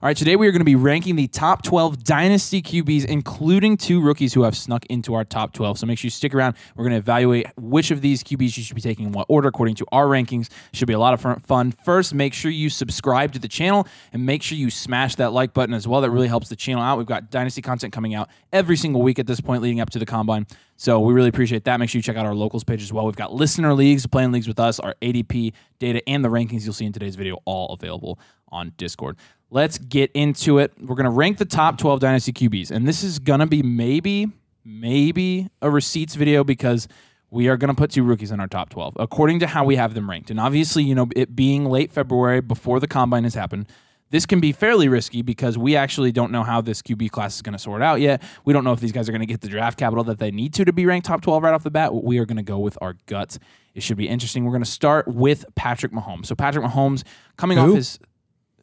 All right, today we are going to be ranking the top 12 Dynasty QBs, including two rookies who have snuck into our top 12. So make sure you stick around. We're going to evaluate which of these QBs you should be taking in what order according to our rankings. Should be a lot of fun. First, make sure you subscribe to the channel and make sure you smash that like button as well. That really helps the channel out. We've got Dynasty content coming out every single week at this point leading up to the combine. So we really appreciate that. Make sure you check out our locals page as well. We've got listener leagues, playing leagues with us, our ADP data, and the rankings you'll see in today's video all available on Discord. Let's get into it. We're going to rank the top 12 Dynasty QBs. And this is going to be maybe, maybe a receipts video because we are going to put two rookies in our top 12 according to how we have them ranked. And obviously, you know, it being late February before the combine has happened, this can be fairly risky because we actually don't know how this QB class is going to sort out yet. We don't know if these guys are going to get the draft capital that they need to to be ranked top 12 right off the bat. We are going to go with our guts. It should be interesting. We're going to start with Patrick Mahomes. So Patrick Mahomes coming Who? off his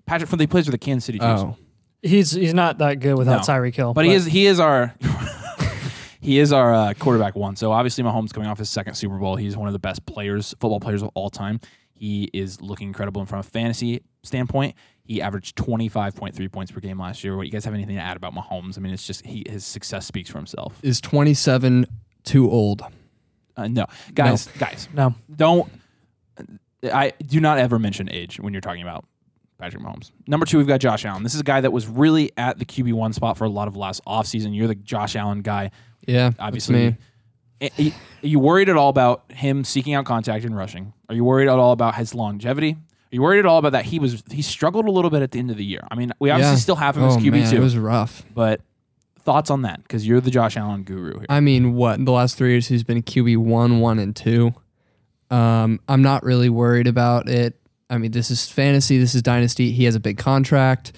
Patrick from the he plays for the Kansas City Chiefs. Oh, He's he's not that good without No. Tyreek Hill. But he is he is our he is our uh, quarterback one. So obviously Mahomes coming off his second Super Bowl, he's one of the best players, football players of all time. He is looking incredible. And from a fantasy standpoint, he averaged twenty five point three points per game last year. What you guys have anything to add about Mahomes? I mean, it's just he his success speaks for himself. is 27 too old? Uh, no, guys, guys, no. don't. I do not ever mention age when you're talking about Patrick Mahomes. Number two, we've got Josh Allen. This is a guy that was really at the QB one spot for a lot of last offseason. You're the Josh Allen guy. Yeah, obviously. That's me. A- a- Are you worried at all about him seeking out contact and rushing? Are you worried at all about his longevity? Are you worried at all about that he was he struggled a little bit at the end of the year? I mean, we obviously Yeah. still have him as oh, QB man, two, It was rough. but thoughts on that because you're the Josh Allen guru here. I mean, what the last three years he's been QB one, one, and two. Um, I'm not really worried about it. I mean, this is fantasy. This is dynasty. He has a big contract.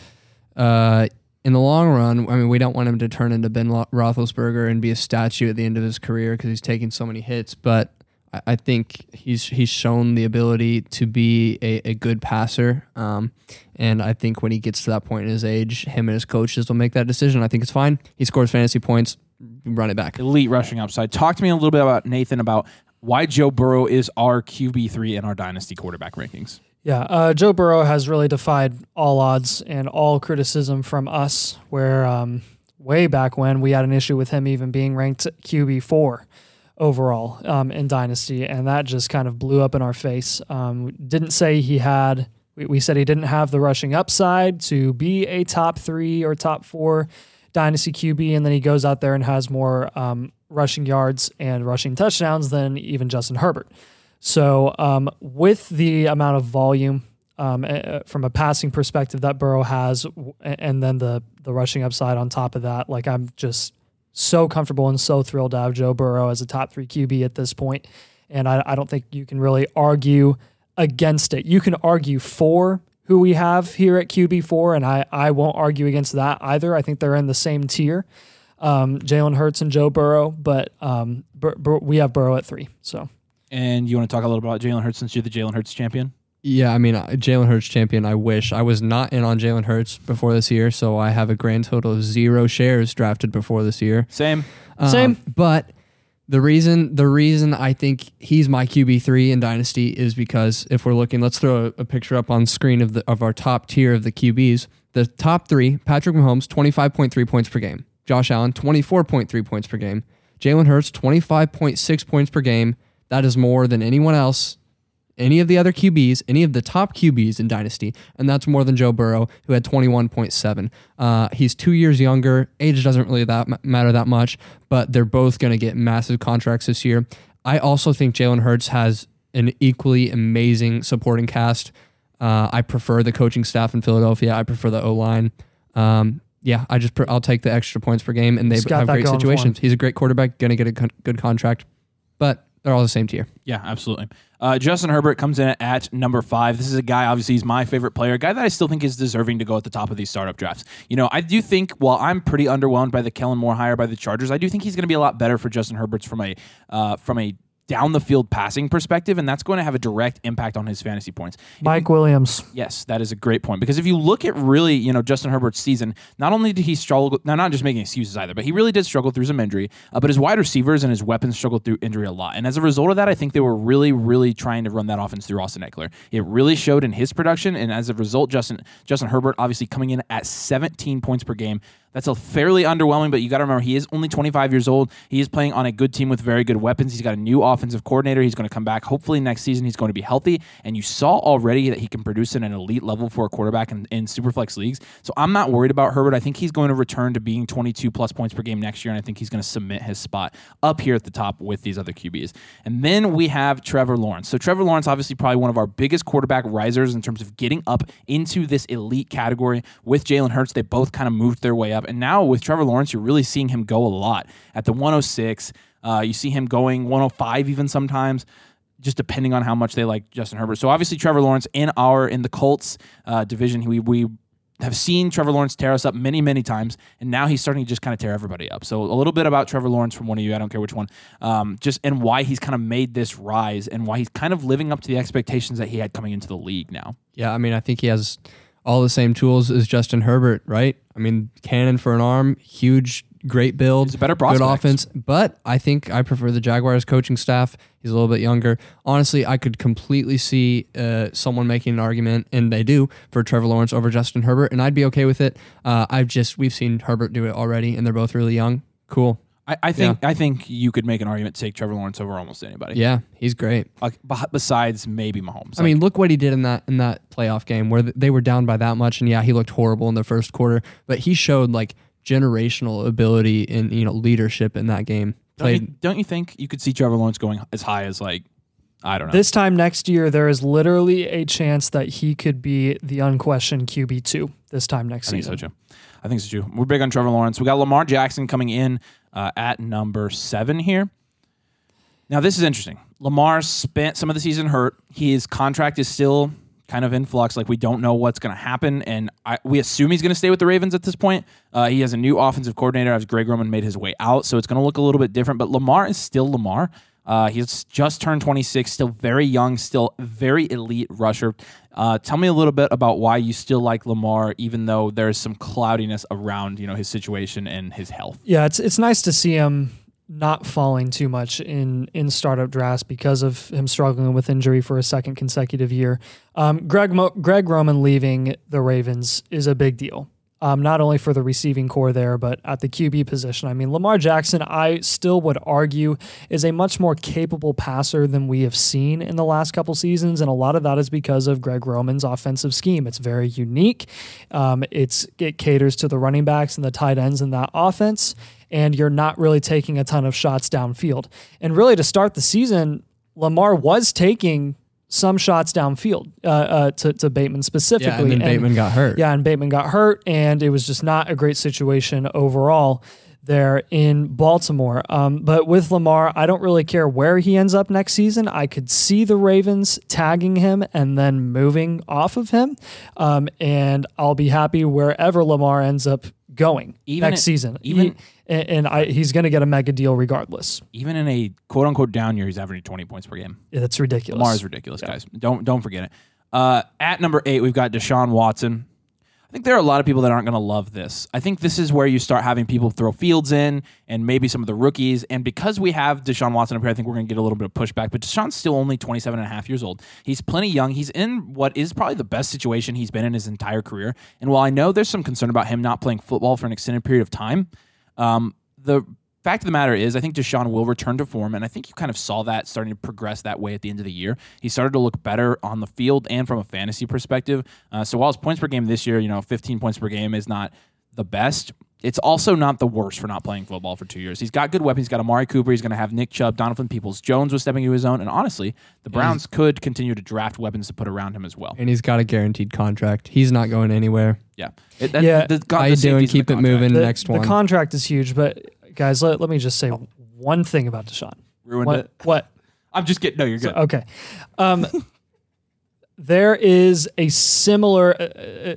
Uh, in the long run, I mean, we don't want him to turn into Ben Roethlisberger and be a statue at the end of his career because he's taking so many hits. But I, I think he's he's shown the ability to be a, a good passer. Um, and I think when he gets to that point in his age, him and his coaches will make that decision. I think it's fine. He scores fantasy points. Run it back. Elite rushing upside. Talk to me a little bit about Nathan about why Joe Burrow is our QB three in our dynasty quarterback rankings. Yeah, uh, Joe Burrow has really defied all odds and all criticism from us. Where um, way back when we had an issue with him even being ranked QB four overall um, in Dynasty, and that just kind of blew up in our face. Um, didn't say he had. We, we said he didn't have the rushing upside to be a top three or top four Dynasty QB, and then he goes out there and has more um, rushing yards and rushing touchdowns than even Justin Herbert. So, um, with the amount of volume um, uh, from a passing perspective that Burrow has, and then the the rushing upside on top of that, like I'm just so comfortable and so thrilled to have Joe Burrow as a top three QB at this point, and I, I don't think you can really argue against it. You can argue for who we have here at QB four, and I I won't argue against that either. I think they're in the same tier. Um, Jalen Hurts and Joe Burrow, but um, Bur- Bur- we have Burrow at three. So And you want to talk a little about Jalen Hurts since you're the Jalen Hurts champion? Yeah, I mean, uh, Jalen Hurts champion. I wish I was not in on Jalen Hurts before this year, so I have a grand total of zero shares drafted before this year. Same. Um, Same. But the reason the reason I think he's my QB three in Dynasty is because if we're looking, let's throw a, a picture up on screen of the of our top tier of the QBs. The top three: Patrick Mahomes, twenty five point three points per game; Josh Allen, twenty four point three points per game; Jalen Hurts, twenty five point six points per game. That is more than anyone else any of the other QBs, any of the top QBs in Dynasty, and that's more than Joe Burrow, who had 21.7. Uh, he's two years younger. Age doesn't really that ma- matter that much, but they're both going to get massive contracts this year. I also think Jalen Hurts has an equally amazing supporting cast. Uh, I prefer the coaching staff in Philadelphia. I prefer the O line. Um, yeah, I just I'll take the extra points per game, and they have great going for him. situations. He's a great quarterback, going to get a con- good contract, but they're all the same tier. Yeah, absolutely. Uh, Justin Herbert comes in at number five. This is a guy, obviously, he's my favorite player, a guy that I still think is deserving to go at the top of these startup drafts. You know, I do think, while I'm pretty underwhelmed by the Kellen Moore hire by the Chargers, I do think he's going to be a lot better for Justin Herbert's from a uh, from a down the field passing perspective, and that's going to have a direct impact on his fantasy points. Mike Williams. Yes, that is a great point because if you look at really, you know, Justin Herbert's season, not only did he struggle, now not just making excuses either, but he really did struggle through some injury. Uh, but his wide receivers and his weapons struggled through injury a lot, and as a result of that, I think they were really, really trying to run that offense through Austin Ekeler. It really showed in his production, and as a result, Justin Justin Herbert obviously coming in at 17 points per game. That's a fairly underwhelming, but you got to remember he is only 25 years old. He is playing on a good team with very good weapons. He's got a new offensive coordinator. He's going to come back. Hopefully next season he's going to be healthy. And you saw already that he can produce at an elite level for a quarterback in, in Superflex leagues. So I'm not worried about Herbert. I think he's going to return to being 22 plus points per game next year, and I think he's going to submit his spot up here at the top with these other QBs. And then we have Trevor Lawrence. So Trevor Lawrence, obviously, probably one of our biggest quarterback risers in terms of getting up into this elite category with Jalen Hurts. They both kind of moved their way up, and now with Trevor Lawrence, you're really seeing him go a lot at the 106. Uh, you see him going 105 even sometimes just depending on how much they like Justin Herbert. So obviously Trevor Lawrence in our in the Colts uh, division, we we have seen Trevor Lawrence tear us up many many times, and now he's starting to just kind of tear everybody up. So a little bit about Trevor Lawrence from one of you, I don't care which one, um, just and why he's kind of made this rise and why he's kind of living up to the expectations that he had coming into the league now. Yeah, I mean, I think he has all the same tools as Justin Herbert, right? I mean, cannon for an arm, huge, great build, He's a better good offense. But I think I prefer the Jaguars coaching staff. He's a little bit younger. Honestly, I could completely see uh, someone making an argument, and they do, for Trevor Lawrence over Justin Herbert, and I'd be okay with it. Uh, I've just we've seen Herbert do it already, and they're both really young. Cool. I, I think I think you could make an argument to take Trevor Lawrence over almost anybody. Yeah, he's great. Like, beh- besides maybe Mahomes. I mean, look what he did in that in that playoff game where th- they were down by that much, and yeah, he looked horrible in the first quarter, but he showed like generational ability and you know leadership in that game. don't Played you, don't you think you could see Trevor Lawrence going as high as like I don't know. This time next year, there is literally a chance that he could be the unquestioned QB two this time next I think season. so too. I think so too. We're big on Trevor Lawrence. We got Lamar Jackson coming in uh, at number seven here. Now this is interesting. Lamar spent some of the season hurt. His contract is still kind of in flux. Like we don't know what's going to happen, and I, we assume he's going to stay with the Ravens at this point. Uh, he has a new offensive coordinator as Greg Roman made his way out, so it's going to look a little bit different. But Lamar is still Lamar. Uh, he's just turned 26, still very young, still very elite rusher. Uh, tell me a little bit about why you still like Lamar, even though there's some cloudiness around you know his situation and his health. Yeah, it's it's nice to see him not falling too much in in startup drafts because of him struggling with injury for a second consecutive year. Um, Greg Mo- Greg Roman leaving the Ravens is a big deal. Um, not only for the receiving corps there, but at the QB position. I mean, Lamar Jackson, I still would argue, is a much more capable passer than we have seen in the last couple seasons, and a lot of that is because of Greg Roman's offensive scheme. It's very unique. Um, it's it caters to the running backs and the tight ends in that offense and you're not really taking a ton of shots downfield. And really, to start the season, Lamar was taking some shots downfield uh, uh, to, to Bateman specifically. yeah, and then Bateman got hurt. Yeah, and Bateman got hurt, and it was just not a great situation overall there in Baltimore. Um, but with Lamar, I don't really care where he ends up next season. I could see the Ravens tagging him and then moving off of him, um, and I'll be happy wherever Lamar ends up going Even next it- season. even- and, and I, he's going to get a mega deal regardless. Even in a quote unquote down year, he's averaging 20 points per game. That's ridiculous. Lamar is ridiculous, guys. Don't don't forget it. Uh, at number eight, we've got Deshaun Watson. I think there are a lot of people that aren't going to love this. I think this is where you start having people throw Fields in and maybe some of the rookies. And because we have Deshaun Watson up here, I think we're going to get a little bit of pushback. But Deshaun's still only 27 and a half years old. He's plenty young. He's in what is probably the best situation he's been in his entire career. And while I know there's some concern about him not playing football for an extended period of time, um, the fact of the matter is, I think Deshaun will return to form, and I think you kind of saw that starting to progress that way at the end of the year. He started to look better on the field and from a fantasy perspective. Uh, so while his points per game this year, you know, 15 points per game is not the best. It's also not the worst for not playing football for two years. He's got good weapons. He's got Amari Cooper. He's going to have Nick Chubb, Donovan Peoples. Jones was stepping into his own. And honestly, the Browns could continue to draft weapons to put around him as well. And he's got a guaranteed contract. He's not going anywhere. Yeah. It, that- Yeah. the- the How you safety's in doing? Keep it moving. The, Next one. the contract is huge, but guys, let, let me just say one thing about Deshaun. Ruined What? it. What? I'm just kidding. No, you're good. Okay. Um, there is a similar, uh, uh,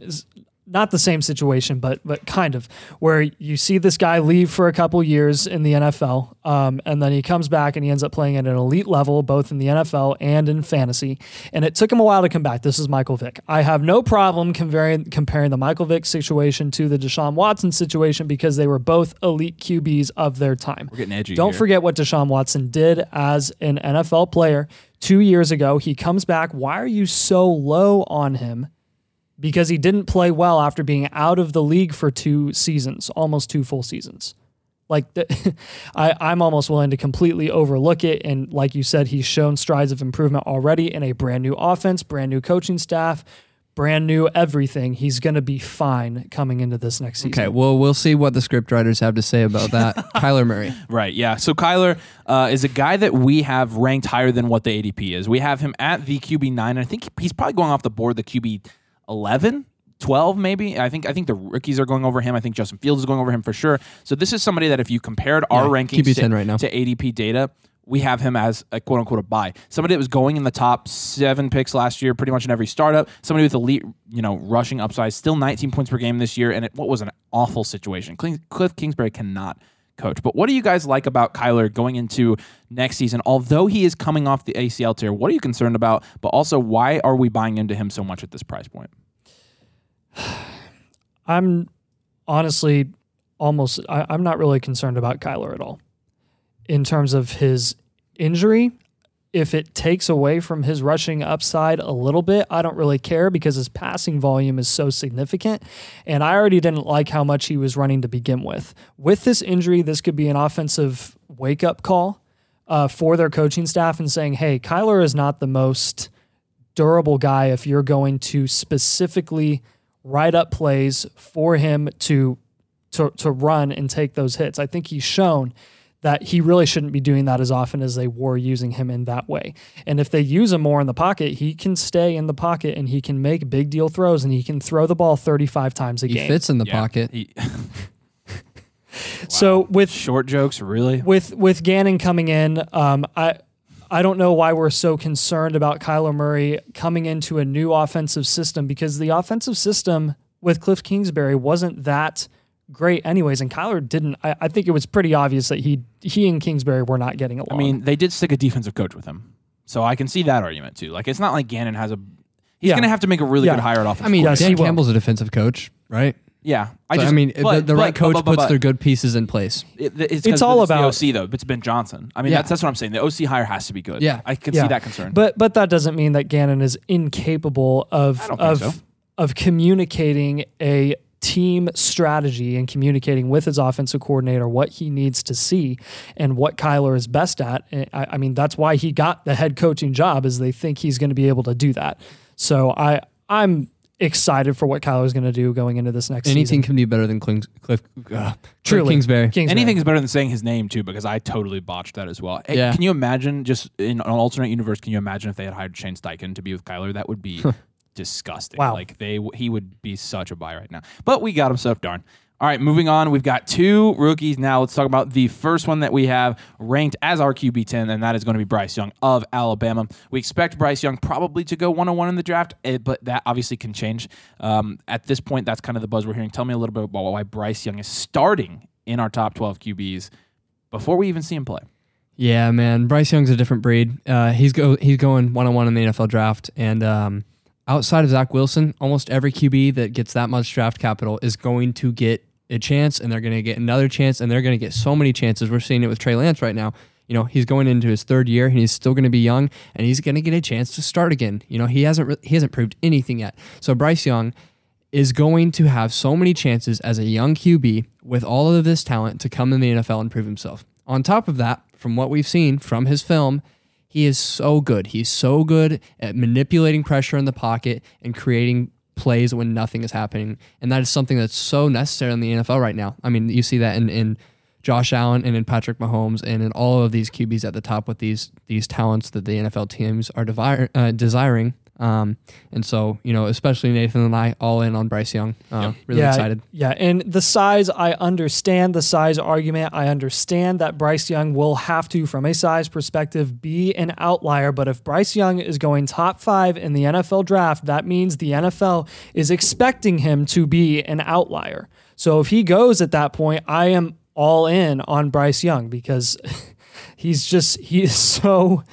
not the same situation, but but kind of where you see this guy leave for a couple years in the NFL, um, and then he comes back and he ends up playing at an elite level, both in the NFL and in fantasy. And it took him a while to come back. This is Michael Vick. I have no problem comparing comparing the Michael Vick situation to the Deshaun Watson situation because they were both elite QBs of their time. We're getting edgy. Don't here. forget what Deshaun Watson did as an NFL player two years ago. He comes back. Why are you so low on him? Because he didn't play well after being out of the league for two seasons, almost two full seasons. Like the, I, I'm almost willing to completely overlook it. And like you said, he's shown strides of improvement already in a brand new offense, brand new coaching staff, brand new everything. He's going to be fine coming into this next season. Okay, well, we'll see what the script writers have to say about that. Kyler Murray. Right. Yeah. So Kyler uh, is a guy that we have ranked higher than what the ADP is. We have him at the QB nine. And I think he's probably going off the board the QB 11. 12 maybe. I think i think the rookies are going over him. I think justin fields is going over him for sure. So this is somebody that if you compared our Yeah, rankings to, right now. to adp data we have him as a quote unquote a buy. Somebody that was going in the top seven picks last year pretty much in every startup. Somebody with elite you know rushing upside still 19 points per game this year and it, what was an awful situation. Cliff kingsbury cannot coach. But what do you guys like about Kyler going into next season? Although he is coming off the ACL tear, what are you concerned about? But also, why are we buying into him so much at this price point? I'm honestly almost I, I'm not really concerned about Kyler at all. In terms of his injury, if it takes away from his rushing upside a little bit, I don't really care because his passing volume is so significant. And I already didn't like how much he was running to begin with. With this injury, this could be an offensive wake up call uh, for their coaching staff and saying, hey, Kyler is not the most durable guy if you're going to specifically write up plays for him to to to run and take those hits. I think he's shown that he really shouldn't be doing that as often as they were using him in that way. And if they use him more in the pocket, he can stay in the pocket and he can make big deal throws and he can throw the ball 35 times a He game. fits in the Yeah, pocket. he- So with short jokes, really? with with Gannon coming in, um, I I don't know why we're so concerned about Kyler Murray coming into a new offensive system because the offensive system with Cliff Kingsbury wasn't that great anyways, and Kyler didn't. I, I think it was pretty obvious that he he and Kingsbury were not getting along. I mean, they did stick a defensive coach with him, so I can see that argument too. Like, it's not like Gannon has a. He's Yeah. going to have to make a really Yeah. good hire at offense. I mean, Yes, Dan. Campbell's a defensive coach, right? yeah. I So, I, just mean, but- the, the right coach but- but- puts but- their good pieces in place. It, it's, It's 'cause all it's about- the OC though. It's Ben Johnson. I mean, Yeah. that's that's what I'm saying. The OC hire has to be good. Yeah. I can Yeah. see that concern. But but that doesn't mean that Gannon is incapable of I don't think of so. of communicating a team strategy and communicating with his offensive coordinator what he needs to see and what Kyler is best at. I, I mean, that's why he got the head coaching job is they think he's going to be able to do that. So I I'm excited for what Kyler is going to do going into this next season. Anything season. can be better than Cliff, Cliff uh, Truly. Kingsbury. Kingsbury. Anything is better than saying his name too, because I totally botched that as well. Hey, Yeah. Can you imagine just in an alternate universe? Can you imagine if they had hired Shane Steichen to be with Kyler? That would be disgusting. Wow. Like they, he would be such a buy right now. But we got him so darn. All right, moving on. We've got two rookies now. Let's talk about the first one that we have ranked as our QB 10, and that is going to be Bryce Young of Alabama. We expect Bryce Young probably to go 101 in the draft, eh, but that obviously can change. Um, at this point, that's kind of the buzz we're hearing. Tell me a little bit about why Bryce Young is starting in our top 12 QBs before we even see him play. Yeah, man. Bryce Young's a different breed. Uh, he's go he's going one on one in the NFL draft, and um, outside of Zach Wilson, almost every QB that gets that much draft capital is going to get a chance, and they're going to get another chance, and they're going to get so many chances. We're seeing it with Trey Lance right now. You know, he's going into his third year, and he's still going to be young, and he's going to get a chance to start again. You know, he hasn't re- he hasn't proved anything yet. So Bryce Young is going to have so many chances as a young QB with all of this talent to come in the NFL and prove himself. On top of that, from what we've seen from his film, he is so good. He's so good at manipulating pressure in the pocket and creating plays when nothing is happening. And that is something that's so necessary in the NFL right now. I mean, you see that in, in Josh Allen and in Patrick Mahomes and in all of these QBs at the top with these these talents that the NFL teams are devi- uh, desiring. Um, and so, you know, especially Nathan and I, all in on Bryce Young. Uh, Really yeah, excited. Yeah, and the size, I understand the size argument. I understand that Bryce Young will have to, from a size perspective, be an outlier. But if Bryce Young is going top five in the NFL draft, that means the NFL is expecting him to be an outlier. So if he goes at that point, I am all in on Bryce Young because he's just, he is so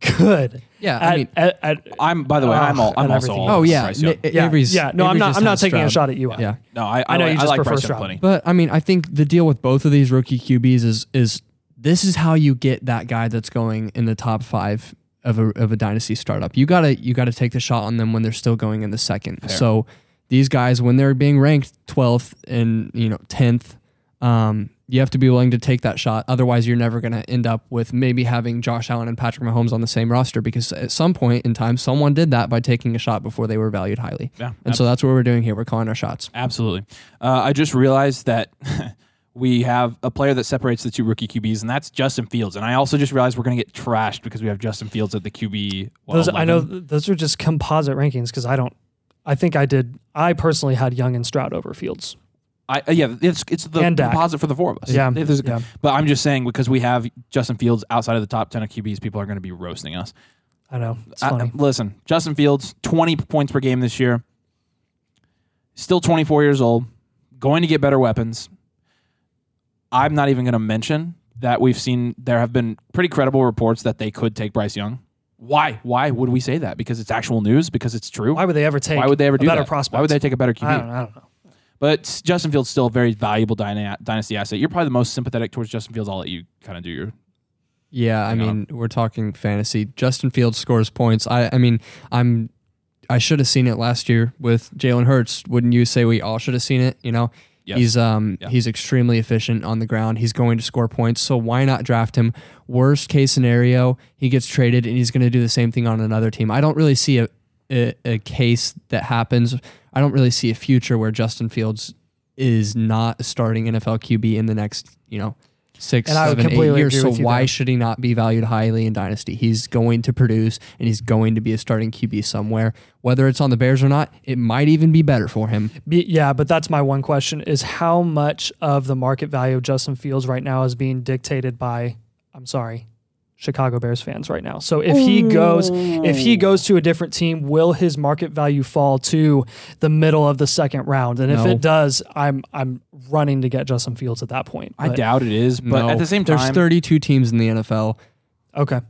good. Yeah, At, I mean, at, at, I'm by the way, Oh, I'm all I'm and also all oh yeah, Bryce Young. Na- yeah, Avery's- yeah. No, I'm not. I'm not has taking a shot at you. Yeah. No, I, I, I know like, you I just like prefer Bryce Young Stroud. plenty. But I mean, I think the deal with both of these rookie QBs is is this is how you get that guy that's going in the top five of a of a dynasty startup. You gotta you gotta take the shot on them when they're still going in the second. Fair. So these guys, when they're being ranked twelfth and you know tenth, um, you have to be willing to take that shot. Otherwise, you're never gonna end up with maybe having Josh Allen and Patrick Mahomes on the same roster because at some point in time, someone did that by taking a shot before they were valued highly. Yeah, And so that's what we're doing here. We're calling our shots. Absolutely. Uh, I just realized that we have a player that separates the two rookie QBs, and that's Justin Fields. And I also just realized we're going to get trashed because we have Justin Fields at the QB. well, Those I know those are just composite rankings because I don't. I think I did. I personally had Young and Stroud over Fields. I, uh, yeah, it's it's the And Dak. composite for the four of us. Yeah, If there's a- yeah. But I'm just saying because we have Justin Fields outside of the top ten of QBs, people are going to be roasting us. I know it's I- funny. listen, Justin Fields, 20 points per game this year. Still 24 years old, going to get better weapons. I'm not even going to mention that we've seen there have been pretty credible reports that they could take Bryce Young. Why? Why would we say that? Because it's actual news? Because it's true? Why would they ever take? Why would they ever a do better that? prospect? Why would they take a better QB? I don't, I don't know. But Justin Fields still a very valuable dyna- dynasty asset. You're probably the most sympathetic towards Justin Fields. I'll let you kind of do your. Yeah, I mean, we're talking fantasy. Justin Fields scores points. I, I mean, I'm, I should have seen it last year with Jalen Hurts. Wouldn't you say we all should have seen it? You know, Yes. he's um Yeah. he's extremely efficient on the ground. He's going to score points. So why not draft him? Worst case scenario, he gets traded and he's going to do the same thing on another team. I don't really see a, a a case that happens. I don't really see a future where Justin Fields is not starting NFL QB in the next you know six, And seven, eight years. So why there. should he not be valued highly in Dynasty? He's going to produce and he's going to be a starting QB somewhere. Whether it's on the Bears or not, it might even be better for him. Be, yeah, but that's my one question: is how much of the market value of Justin Fields right now is being dictated by? I'm sorry, Chicago Bears fans right now. So if he goes, if he goes to a different team, will his market value fall to the middle of the second round? And if No. it does, I'm I'm running to get Justin Fields at that point. I But- doubt it is, but No. at the same time, there's 32 teams in the NFL. Okay,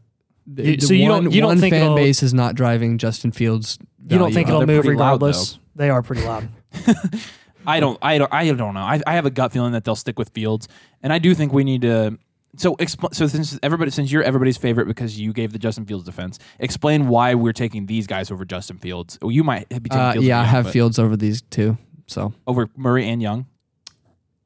The- You- the so you don't- you don't one think fan it'll- base is not driving Justin Fields. you don't think value it'll they're move pretty loud, regardless? they are pretty loud. I don't, I don't, I don't know. I, I have a gut feeling that they'll stick with Fields, and I do think we need to. So, expl- so since everybody, since you're everybody's favorite because you gave the Justin Fields defense, explain why we're taking these guys over Justin Fields. Well, you might be taking Uh, Fields yeah, I over Young, have but Fields over these two. So, over Murray and Young,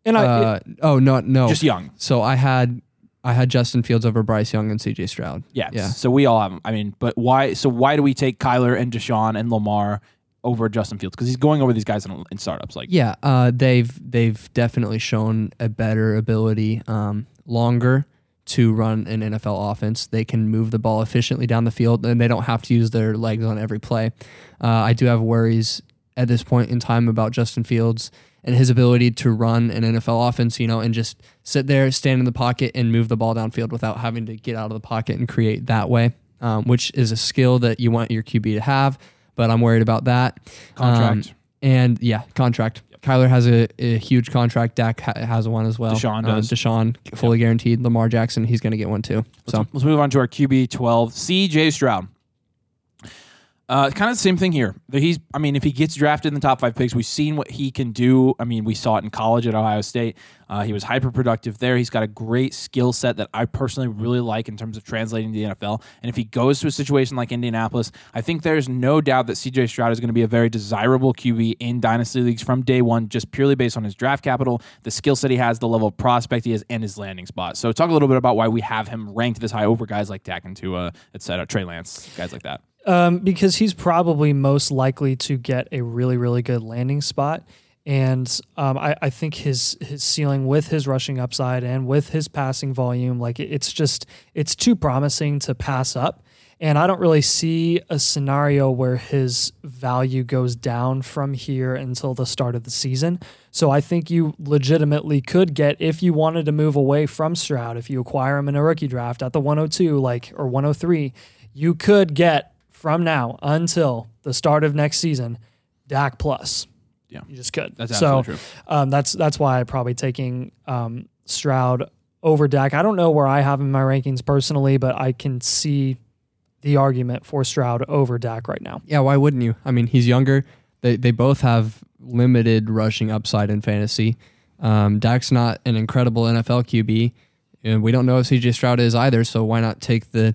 And I, uh, oh no, no. just Young. so I had I had Justin Fields over Bryce Young and CJ Stroud. Yeah, Yeah. So we all have them. I mean, but why? So why do we take Kyler and Deshaun and Lamar over Justin Fields? Because he's going over these guys in, in startups. Like, Yeah, uh, they've they've definitely shown a better ability um, longer to run an NFL offense. They can move the ball efficiently down the field, and they don't have to use their legs on every play. Uh, I do have worries at this point in time about Justin Fields and his ability to run an NFL offense, you know, and just sit there, stand in the pocket, and move the ball downfield without having to get out of the pocket and create that way, um, which is a skill that you want your QB to have. But I'm worried about that. Contract. Um, and yeah, contract. Kyler has a, a huge contract. Dak ha- has one as well. Deshaun Uh. Deshaun fully guaranteed. Lamar Jackson, he's going to get one too. So Let's, let's move on to our QB 12, CJ Stroud. Uh, kind of the same thing here. He's, I mean, if he gets drafted in the top five picks, we've seen what he can do. I mean, we saw it in college at Ohio State. Uh, he was hyper productive there. He's got a great skill set that I personally really like in terms of translating to the NFL. And if he goes to a situation like Indianapolis, I think there's no doubt that CJ Stroud is going to be a very desirable QB in dynasty leagues from day one, just purely based on his draft capital, the skill set he has, the level of prospect he has, and his landing spot. So, talk a little bit about why we have him ranked this high over guys like Dak and Tua, et cetera, Trey Lance, guys like that. Um, because he's probably most likely to get a really, really good landing spot. And um, I, I think his his ceiling with his rushing upside and with his passing volume, like it's just it's too promising to pass up. And I don't really see a scenario where his value goes down from here until the start of the season. So I think you legitimately could get, if you wanted to move away from Stroud, if you acquire him in a rookie draft at the 102, like, or 103, you could get from now until the start of next season, Dak plus. Yeah. You just could. That's so true. um, that's that's why I'm probably taking um, Stroud over Dak. I don't know where I have him in my rankings personally, but I can see the argument for Stroud over Dak right now. Yeah, why wouldn't you? I mean, he's younger. They they both have limited rushing upside in fantasy. Um, Dak's not an incredible NFL QB, and we don't know if CJ Stroud is either. So why not take the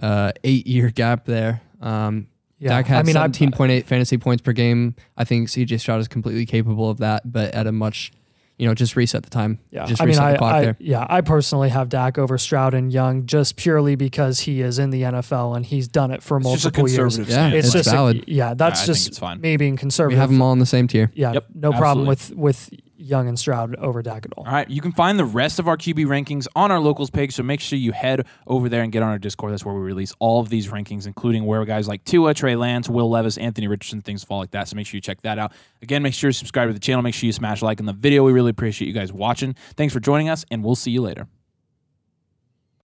uh, eight year gap there? Um, Yeah, Dak had I mean, I- 17.8 fantasy points per game. I think CJ Stroud is completely capable of that, but at a much, you know, just reset the time. Yeah, just I mean, reset I, the clock I- there. yeah, I personally have Dak over Stroud and Young just purely because he is in the NFL and he's done it for It's just a multiple years. Yeah. It's It's just a- yeah, that's I think just fine. me being We conservative. have them all in the same tier. yeah, Yep, no problem with with Young and Stroud over Dak at all. All right, you can find the rest of our QB rankings on our locals page, so make sure you head over there and get on our Discord. That's where we release all of these rankings, including where guys like Tua, Trey Lance, Will Levis, Anthony Richardson, things fall like that. So make sure you check that out. Again, make sure you subscribe to the channel. Make sure you smash like on the video. We really appreciate you guys watching. Thanks for joining us, and we'll see you later.